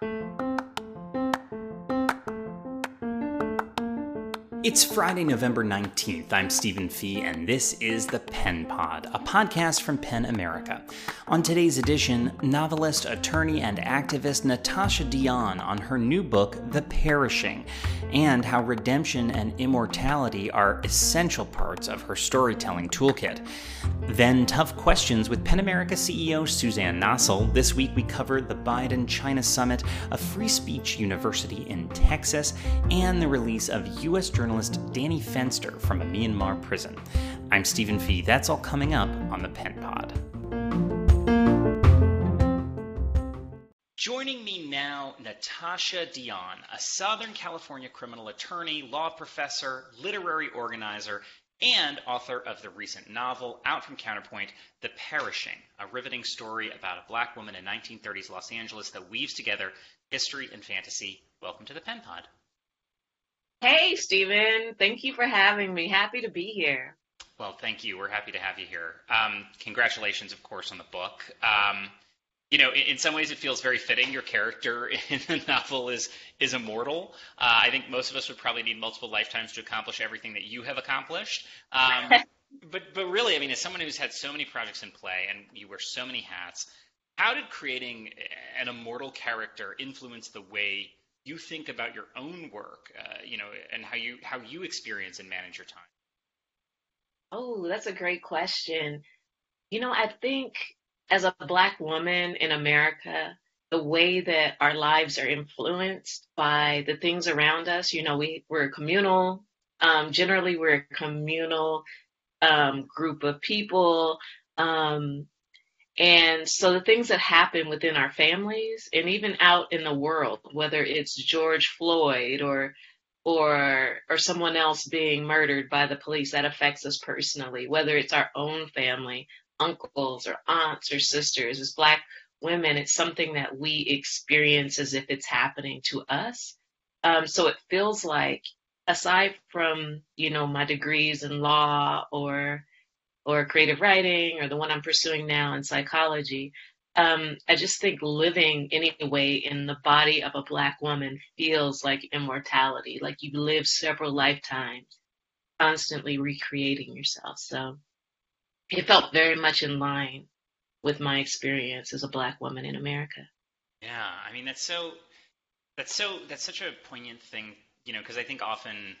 Thank you. It's Friday, November 19th. I'm Stephen Fee, and this is the Pen Pod, a podcast from PEN America. On today's edition, novelist, attorney, and activist Natashia Deón on her new book, The Perishing, and how redemption and immortality are essential parts of her storytelling toolkit. Then, tough questions with PEN America CEO Suzanne Nossel. This week, we covered the Biden China Summit, a free speech university in Texas, and the release of U.S. journalist journalist Danny Fenster from a Myanmar prison. I'm Stephen Fee. That's all coming up on the Pen Pod. Joining me now, Natashia Deón, a Southern California criminal attorney, law professor, literary organizer, and author of the recent novel out from Counterpoint, The Perishing, a riveting story about a black woman in 1930s Los Angeles that weaves together history and fantasy. Welcome to the Pen Pod. Hey, Stephen. Thank you for having me. Happy to be here. Well, thank you. We're happy to have you here. Um, congratulations, of course, on the book. Um, you know, in, in, some ways, it feels very fitting. Your character in the novel is is immortal. Uh, I think most of us would probably need multiple lifetimes to accomplish everything that you have accomplished. Um, but but really, I mean, as someone who's had so many projects in play and you wear so many hats, how did creating an immortal character influence the way you think about your own work, uh, you know, and how you how you experience and manage your time? Oh, that's a great question. You know, I think as a black woman in America, the way that our lives are influenced by the things around us, you know, we, we're communal. Um, generally, we're a communal um, group of people. Um, and so the things that happen within our families and even out in the world, whether it's George Floyd or or or someone else being murdered by the police, that affects us personally, whether it's our own family, uncles or aunts or sisters. As black women, it's something that we experience as if it's happening to us. Um, so it feels like aside from, you know, my degrees in law or or creative writing or the one I'm pursuing now in psychology. Um, I just think living anyway in the body of a black woman feels like immortality, like you've lived several lifetimes, constantly recreating yourself. So it felt very much in line with my experience as a black woman in America. Yeah, I mean that's so that's so that's such a poignant thing, you know, because I think often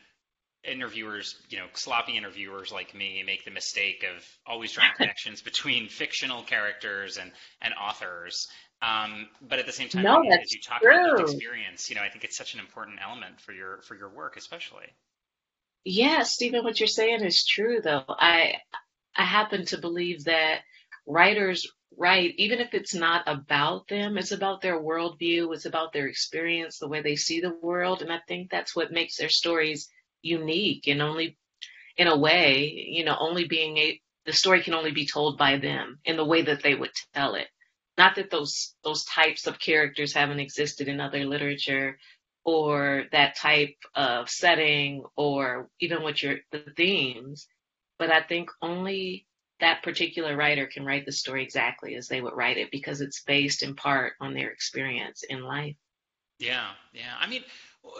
interviewers, you know, sloppy interviewers like me make the mistake of always drawing connections between fictional characters and, and authors. Um, but at the same time, no, as you talk true. about experience, you know, I think it's such an important element for your for your work, especially. Yeah, Stephen, what you're saying is true, though. I I happen to believe that writers write, even if it's not about them, it's about their worldview, it's about their experience, the way they see the world, and I think that's what makes their stories unique and only in a way, you know, only being a the story can only be told by them in the way that they would tell it. Not that those those types of characters haven't existed in other literature or that type of setting or even what your the themes, but I think only that particular writer can write the story exactly as they would write it because it's based in part on their experience in life. Yeah, yeah. I mean,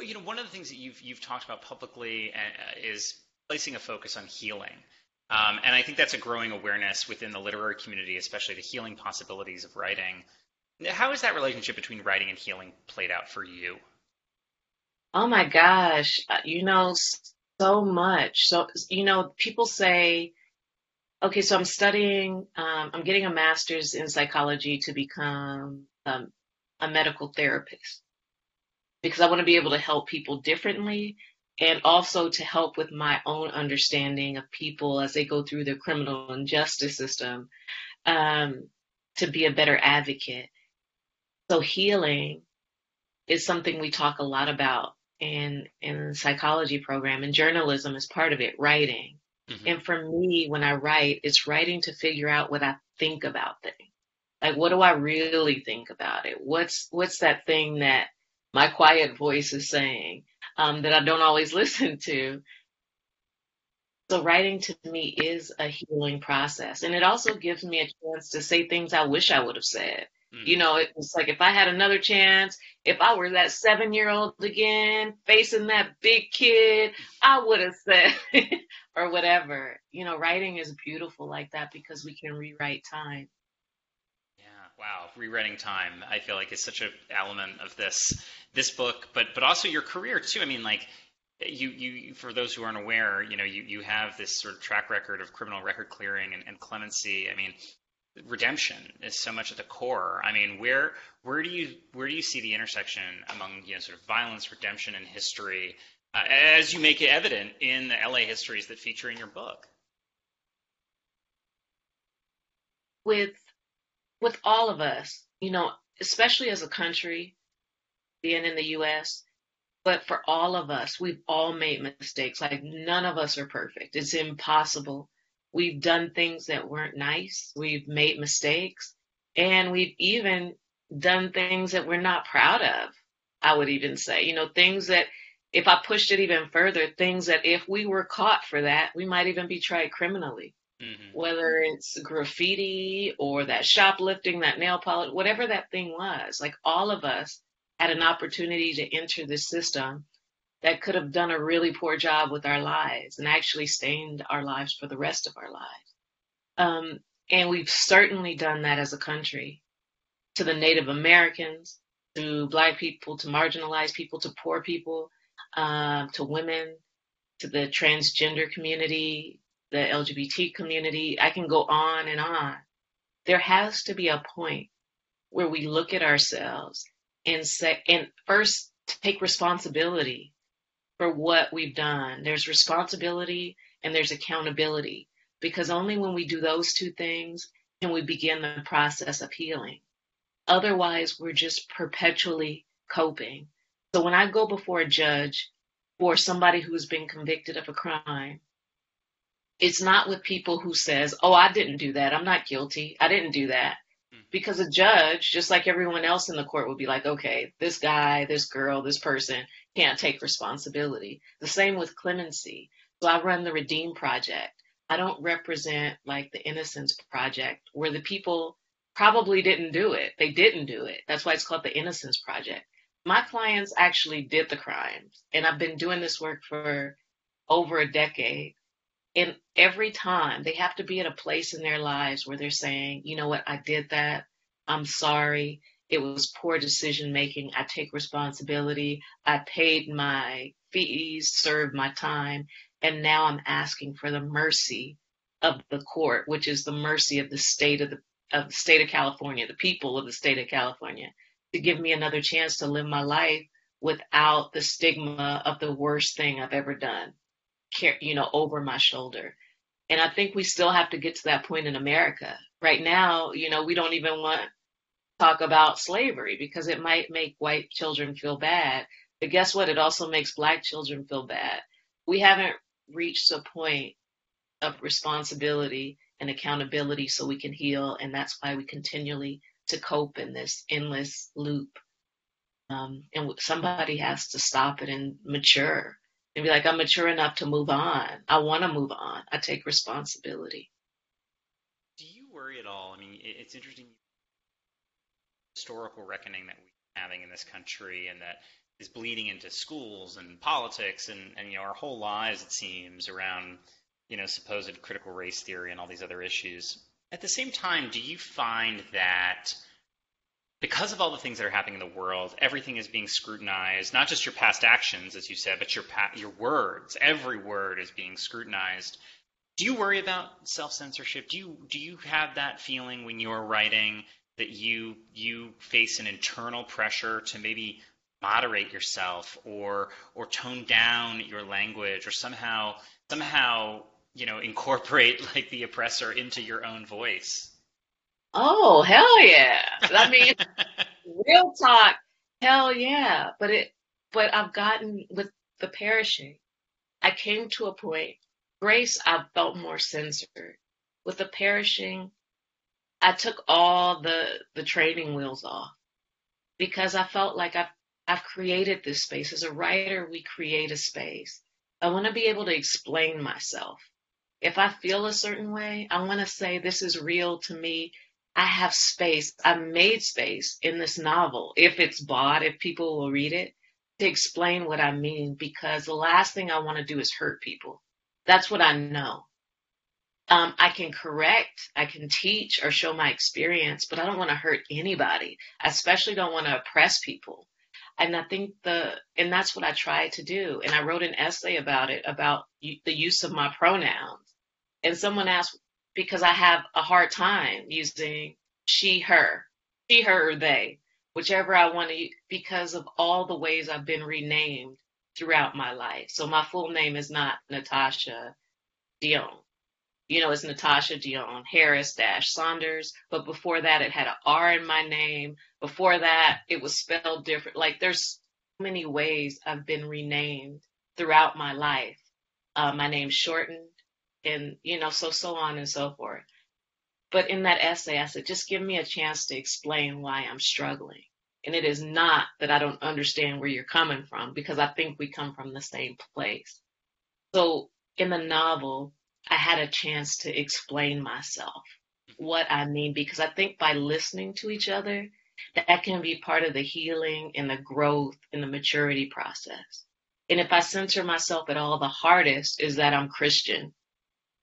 you know, one of the things that you've you've talked about publicly uh, is placing a focus on healing. Um, and I think that's a growing awareness within the literary community, especially the healing possibilities of writing. How is that relationship between writing and healing played out for you? Oh my gosh, uh, you know, so much. So, you know, people say, okay, so I'm studying, um, I'm getting a master's in psychology to become um, a medical therapist because I want to be able to help people differently and also to help with my own understanding of people as they go through the criminal and justice system um, to be a better advocate. So healing is something we talk a lot about in in the psychology program and journalism is part of it, writing. Mm-hmm. And for me, when I write, it's writing to figure out what I think about things. Like what do I really think about it? What's what's that thing that my quiet voice is saying um, that I don't always listen to. So writing to me is a healing process. And it also gives me a chance to say things I wish I would have said Mm. You know, it's like if I had another chance, if I were that seven year old again, facing that big kid, I would have said, or whatever. You know, writing is beautiful like that because we can rewrite time. Wow, rewriting time. I feel like it's such an element of this this book, but but also your career too. I mean, like you, you, for those who aren't aware, you know, you, you have this sort of track record of criminal record clearing and, and clemency. I mean, redemption is so much at the core. I mean, where where do you where do you see the intersection among you know sort of violence, redemption, and history uh, as you make it evident in the LA histories that feature in your book? With with all of us, you know, especially as a country, being in the U.S. But for all of us, we've all made mistakes. Like none of us are perfect. It's impossible We've done things that weren't nice. We've made mistakes. And we've even done things that we're not proud of. I would even say, you know, things that if I pushed it even further, things that if we were caught for that, we might even be tried criminally. Mm-hmm. Whether it's graffiti or that shoplifting, that nail polish, whatever that thing was, like all of us had an opportunity to enter the system that could have done a really poor job with our lives and actually stained our lives for the rest of our lives. Um, and we've certainly done that as a country to the Native Americans, to Black people, to marginalized people, to poor people, uh, to women, to the transgender community, the LGBT community. I can go on and on. There has to be a point where we look at ourselves and say, and first take responsibility for what we've done. There's responsibility and there's accountability because only when we do those two things can we begin the process of healing. Otherwise, we're just perpetually coping. So when I go before a judge for somebody who's been convicted of a crime, it's not with people who says, "Oh, I didn't do that. I'm not guilty. I didn't do that." Hmm. Because a judge, just like everyone else in the court, would be like, okay, this guy, this girl, this person can't take responsibility. The same with clemency. So I run the Redeem Project. I don't represent like the Innocence Project, where the people probably didn't do it. They didn't do it. That's why it's called the Innocence Project. My clients actually did the crimes, and I've been doing this work for over a decade. And every time they have to be at a place in their lives where they're saying, you know what, I did that. I'm sorry. It was poor decision making. I take responsibility. I paid my fees, served my time, and now I'm asking for the mercy of the court, which is the mercy of the state of the of the state of California, the people of the state of California, to give me another chance to live my life without the stigma of the worst thing I've ever done, you know, over my shoulder. And I think we still have to get to that point in America. Right now, you know, we don't even want talk about slavery because it might make white children feel bad. But guess what? It also makes black children feel bad. We haven't reached a point of responsibility and accountability so we can heal. And that's why we continually to cope in this endless loop. Um, and somebody has to stop it and mature and be like, I'm mature enough to move on. I want to move on. I take responsibility. Do you worry at all? I mean, it's interesting historical reckoning that we're having in this country and that is bleeding into schools and politics and, and you know our whole lives it seems around you know supposed critical race theory and all these other issues. At the same time, do you find that because of all the things that are happening in the world, everything is being scrutinized, not just your past actions, as you said, but your pa- your words. Every word is being scrutinized. Do you worry about self censorship? Do you do you have that feeling when you're writing that you you face an internal pressure to maybe moderate yourself or or tone down your language or somehow somehow you know incorporate like the oppressor into your own voice oh hell yeah i mean real talk hell yeah but it but i've gotten with the perishing i came to a point grace i felt more censored with the perishing I took all the the training wheels off because I felt like I've I've created this space. As a writer, we create a space. I want to be able to explain myself. If I feel a certain way, I want to say this is real to me. I have space. I made space in this novel, if it's bought, if people will read it, to explain what I mean, because the last thing I want to do is hurt people. That's what I know. Um, I can correct, I can teach or show my experience, but I don't want to hurt anybody. I especially don't want to oppress people. And I think the, and that's what I tried to do. And I wrote an essay about it, about the use of my pronouns. And someone asked, because I have a hard time using she, her, she, her, or they, whichever I want to, because of all the ways I've been renamed throughout my life. So my full name is not Natashia Deón. You know, it's Natashia Deón Harris dash Saunders. But before that, it had an R in my name. Before that, it was spelled different. Like there's so many ways I've been renamed throughout my life. Uh, my name's shortened and, you know, so, so on and so forth. But in that essay, I said, just give me a chance to explain why I'm struggling. And it is not that I don't understand where you're coming from because I think we come from the same place. So in the novel, I had a chance to explain myself, what I mean, because I think by listening to each other, that can be part of the healing and the growth and the maturity process. And if I center myself at all, the hardest is that I'm Christian.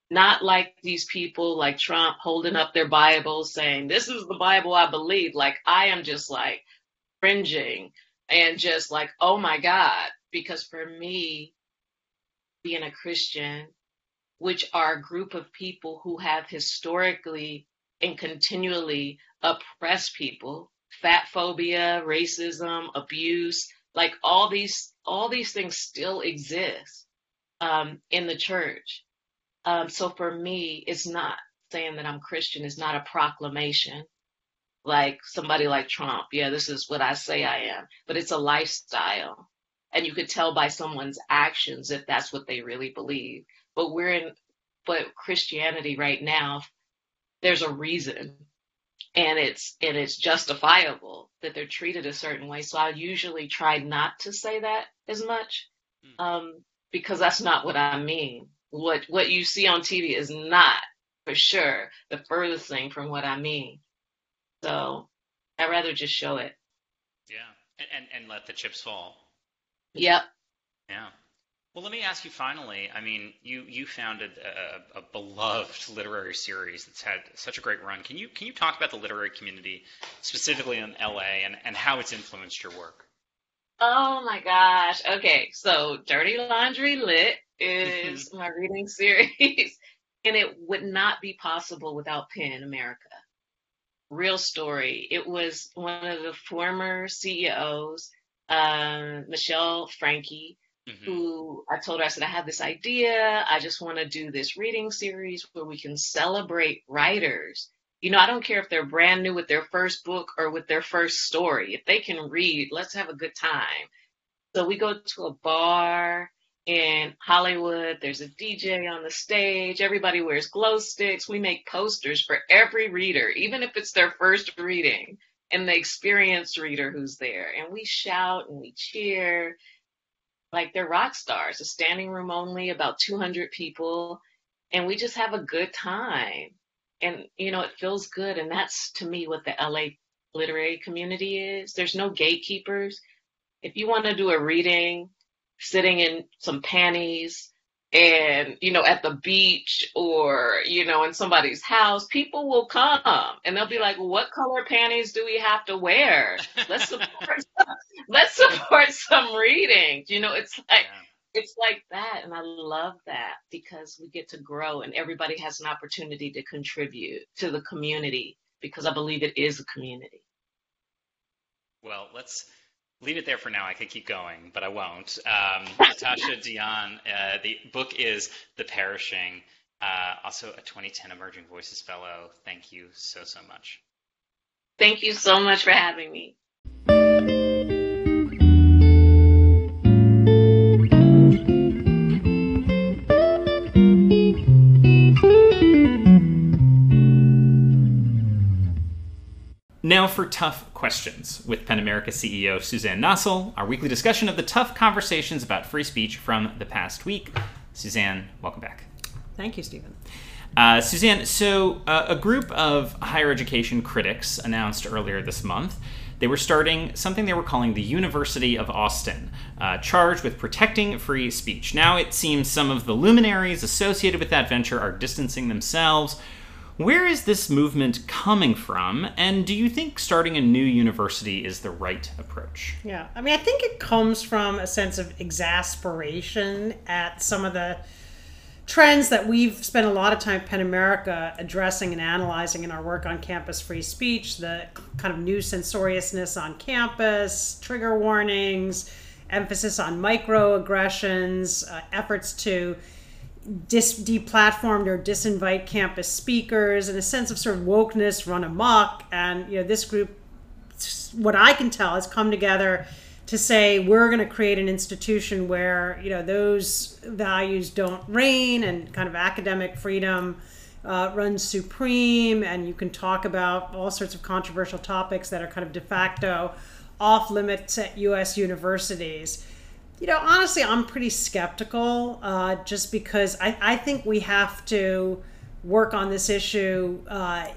Not like these people like Trump holding up their Bibles saying, This is the Bible I believe. Like I am just like cringing and just like, oh my God. Because for me, being a Christian which are a group of people who have historically and continually oppressed people, fat phobia, racism, abuse, like all these all these things still exist um, in the church. Um, so for me, it's not saying that I'm Christian. It's not a proclamation like somebody like Trump. Yeah, this is what I say I am, but it's a lifestyle. And you could tell by someone's actions if that's what they really believe but we're in but Christianity right now there's a reason and it's and it's justifiable that they're treated a certain way so I usually try not to say that as much hmm. um, because that's not what I mean what what you see on TV is not for sure the furthest thing from what I mean so I'd rather just show it yeah and and, and let the chips fall yep yeah well, let me ask you finally. I mean, you you founded a, a, beloved literary series that's had such a great run. Can you can you talk about the literary community specifically in LA and, and how it's influenced your work? Oh my gosh. Okay, so Dirty Laundry Lit is my reading series, and it would not be possible without PEN America. Real story. It was one of the former CEOs, um, Michelle Franke mm-hmm. who I told her, I said, I have this idea. I just want to do this reading series where we can celebrate writers. You know, I don't care if they're brand new with their first book or with their first story. If they can read, let's have a good time. So we go to a bar in Hollywood. There's a DJ on the stage. Everybody wears glow sticks. We make posters for every reader, even if it's their first reading and the experienced reader who's there. And we shout and we cheer like they're rock stars. A standing room only, about 200 people, and we just have a good time. And you know, it feels good, and that's to me what the LA literary community is. There's no gatekeepers. If you want to do a reading, sitting in some panties and you know at the beach or you know in somebody's house people will come and they'll be like what color panties do we have to wear? Let's support let's support some reading you know it's like yeah. it's like that and i love that because we get to grow and everybody has an opportunity to contribute to the community because i believe it is a community. Well let's leave it there for now. I could keep going, but I won't. Um, Natashia Deón, uh, the book is The Perishing, uh, also a 2010 Emerging Voices Fellow. Thank you so, so much. Thank you so much for having me. Now for Tough Questions with PEN America CEO Suzanne Nossel, our weekly discussion of the tough conversations about free speech from the past week. Suzanne, welcome back. Thank you, Stephen. Uh, Suzanne, so uh, a group of higher education critics announced earlier this month they were starting something they were calling the University of Austin, uh, charged with protecting free speech. Now it seems some of the luminaries associated with that venture are distancing themselves. Where is this movement coming from, and do you think starting a new university is the right approach? Yeah, I mean, I think it comes from a sense of exasperation at some of the trends that we've spent a lot of time PEN America addressing and analyzing in our work on campus free speech, the kind of new censoriousness on campus, trigger warnings, emphasis on microaggressions, uh, efforts to dis- deplatform or disinvite campus speakers, and a sense of sort of wokeness run amok. And you know, this group, what I can tell, has come together to say we're going to create an institution where you know those values don't reign and kind of academic freedom uh, runs supreme and you can talk about all sorts of controversial topics that are kind of de facto off limits at us universities you know honestly i'm pretty skeptical uh, just because I, I think we have to work on this issue uh,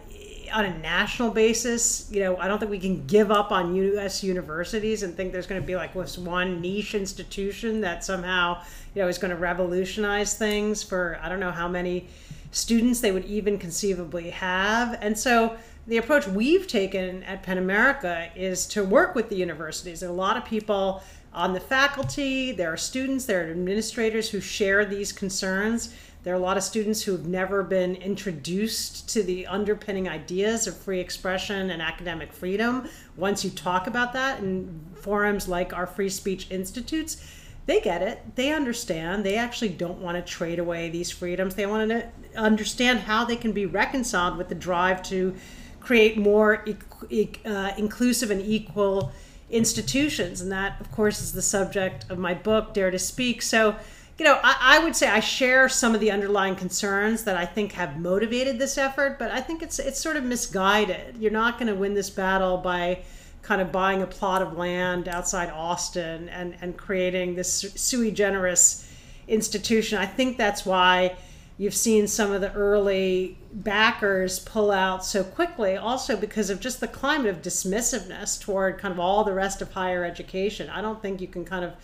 on a national basis, you know, I don't think we can give up on U.S. universities and think there's going to be like this one niche institution that somehow, you know, is going to revolutionize things for I don't know how many students they would even conceivably have. And so the approach we've taken at PEN America is to work with the universities. There are a lot of people on the faculty, there are students, there are administrators who share these concerns there are a lot of students who've never been introduced to the underpinning ideas of free expression and academic freedom. Once you talk about that in forums like our Free Speech Institutes, they get it. They understand. They actually don't want to trade away these freedoms. They want to understand how they can be reconciled with the drive to create more uh, inclusive and equal institutions. And that, of course, is the subject of my book, Dare to Speak. So, you know, I, I, would say I share some of the underlying concerns that I think have motivated this effort, but I think it's it's sort of misguided. You're not going to win this battle by kind of buying a plot of land outside Austin and and creating this sui generis institution. I think that's why you've seen some of the early backers pull out so quickly also because of just the climate of dismissiveness toward kind of all the rest of higher education. I don't think you can kind of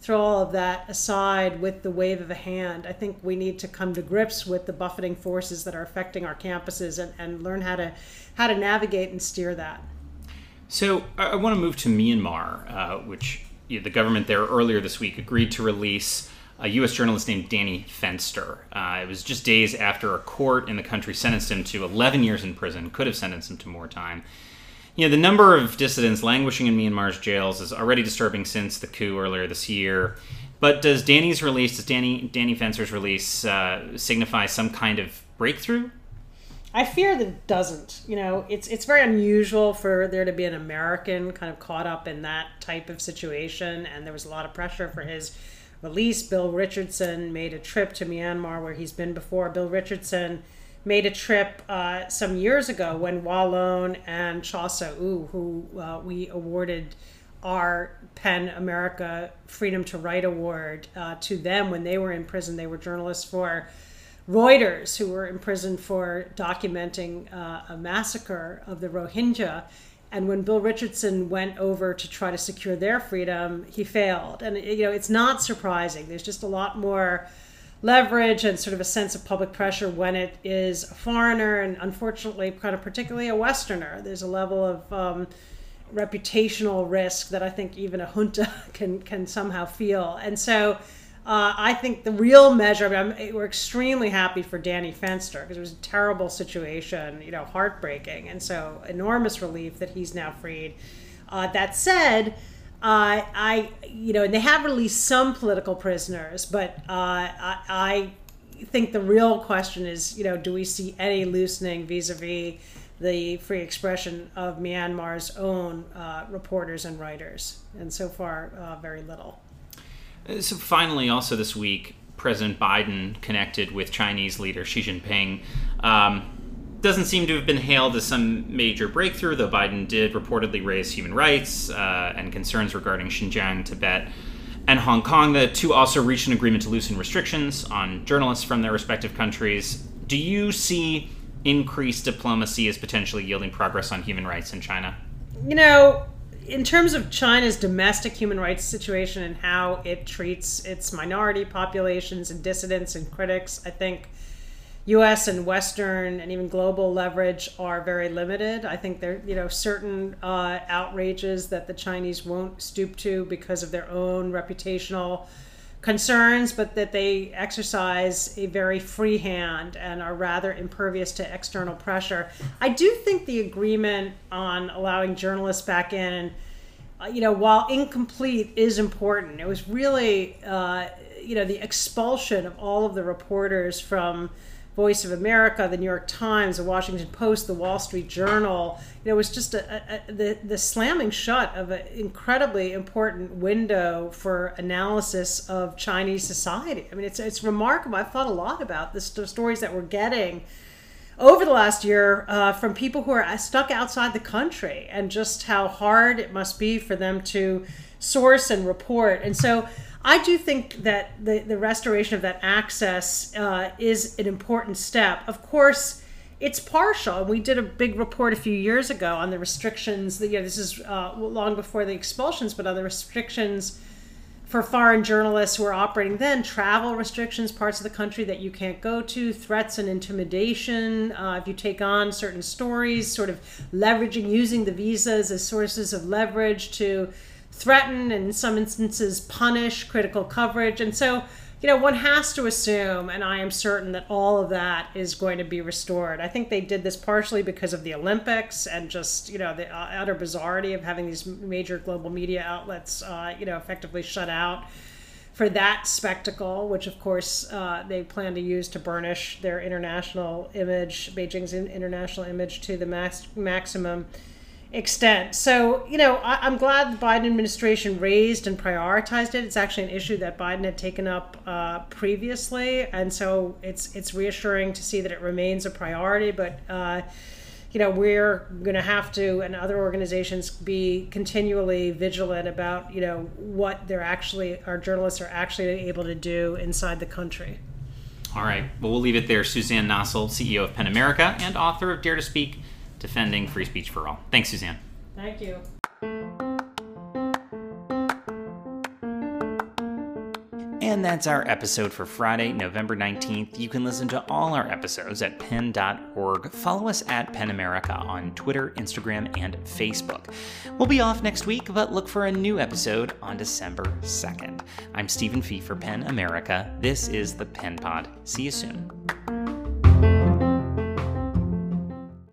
throw all of that aside with the wave of a hand. I think we need to come to grips with the buffeting forces that are affecting our campuses and, and learn how to how to navigate and steer that. So I, want to move to Myanmar, uh, which you know, the government there earlier this week agreed to release a U.S. journalist named Danny Fenster. Uh, it was just days after a court in the country sentenced him to 11 years in prison, could have sentenced him to more time you know, the number of dissidents languishing in Myanmar's jails is already disturbing since the coup earlier this year. But does Danny's release, does Danny Danny Fenster's release, uh, signify some kind of breakthrough? I fear that it doesn't. You know, it's it's very unusual for there to be an American kind of caught up in that type of situation, and there was a lot of pressure for his release. Bill Richardson made a trip to Myanmar where he's been before. Bill Richardson made a trip uh, some years ago when Wa Lone and Soe Oo, who uh, we awarded our PEN America Freedom to Write Award uh, to them when they were in prison. They were journalists for Reuters who were imprisoned for documenting uh, a massacre of the Rohingya. And when Bill Richardson went over to try to secure their freedom, he failed. And you know, it's not surprising. There's just a lot more leverage and sort of a sense of public pressure when it is a foreigner and unfortunately kind of particularly a westerner there's a level of um, reputational risk that i think even a junta can can somehow feel and so uh, I think the real measure, I mean, we're extremely happy for Danny Fenster because it was a terrible situation, you know, heartbreaking. And so enormous relief that he's now freed. Uh, that said, uh, I, you know, and they have released some political prisoners, but uh, I, I, think the real question is, you know, do we see any loosening vis-a-vis the free expression of Myanmar's own uh, reporters and writers? And so far, uh, very little. Uh, so finally, also this week, President Biden connected with Chinese leader Xi Jinping. Um, doesn't seem to have been hailed as some major breakthrough, though Biden did reportedly raise human rights uh, and concerns regarding Xinjiang, Tibet, and Hong Kong. The two also reached an agreement to loosen restrictions on journalists from their respective countries. Do you see increased diplomacy as potentially yielding progress on human rights in China? You know, in terms of China's domestic human rights situation and how it treats its minority populations and dissidents and critics, I think U.S. and Western and even global leverage are very limited. I think there, you know, certain uh, outrages that the Chinese won't stoop to because of their own reputational concerns, but that they exercise a very free hand and are rather impervious to external pressure. I do think the agreement on allowing journalists back in, uh, you know, while incomplete, is important. It was really, uh, you know, the expulsion of all of the reporters from Voice of America, the New York Times, the Washington Post, the Wall Street Journal. You know, it was just a, a, the the slamming shut of an incredibly important window for analysis of Chinese society. I mean, it's it's remarkable. I've thought a lot about the stories that we're getting over the last year uh, from people who are stuck outside the country and just how hard it must be for them to source and report. And so I do think that the, the restoration of that access uh, is an important step. Of course, it's partial. We did a big report a few years ago on the restrictions. That, you know, this is uh, long before the expulsions, but on the restrictions for foreign journalists who are operating then, travel restrictions, parts of the country that you can't go to, threats and intimidation uh, if you take on certain stories, sort of leveraging, using the visas as sources of leverage to threaten and in some instances punish critical coverage. And so, you know, one has to assume, and I am certain that all of that is going to be restored. I think they did this partially because of the Olympics and just, you know, the uh, utter bizarrety of having these major global media outlets, uh, you know, effectively shut out for that spectacle, which of course uh, they plan to use to burnish their international image, Beijing's international image to the max- maximum extent. So, you know, I, am glad the Biden administration raised and prioritized it. It's actually an issue that Biden had taken up uh, previously, and so it's it's reassuring to see that it remains a priority. But uh, you know, we're going to have to, and other organizations, be continually vigilant about you know what they're actually our journalists are actually able to do inside the country. All right. Well, we'll leave it there. Suzanne Nossel, CEO of PEN America and author of Dare to Speak defending free speech for all. Thanks, Suzanne. Thank you. And that's our episode for Friday, November 19th. You can listen to all our episodes at pen.org. Follow us at PEN America on Twitter, Instagram, and Facebook. We'll be off next week, but look for a new episode on December 2nd. I'm Stephen Fee for PEN America. This is the Pen Pod. See you soon.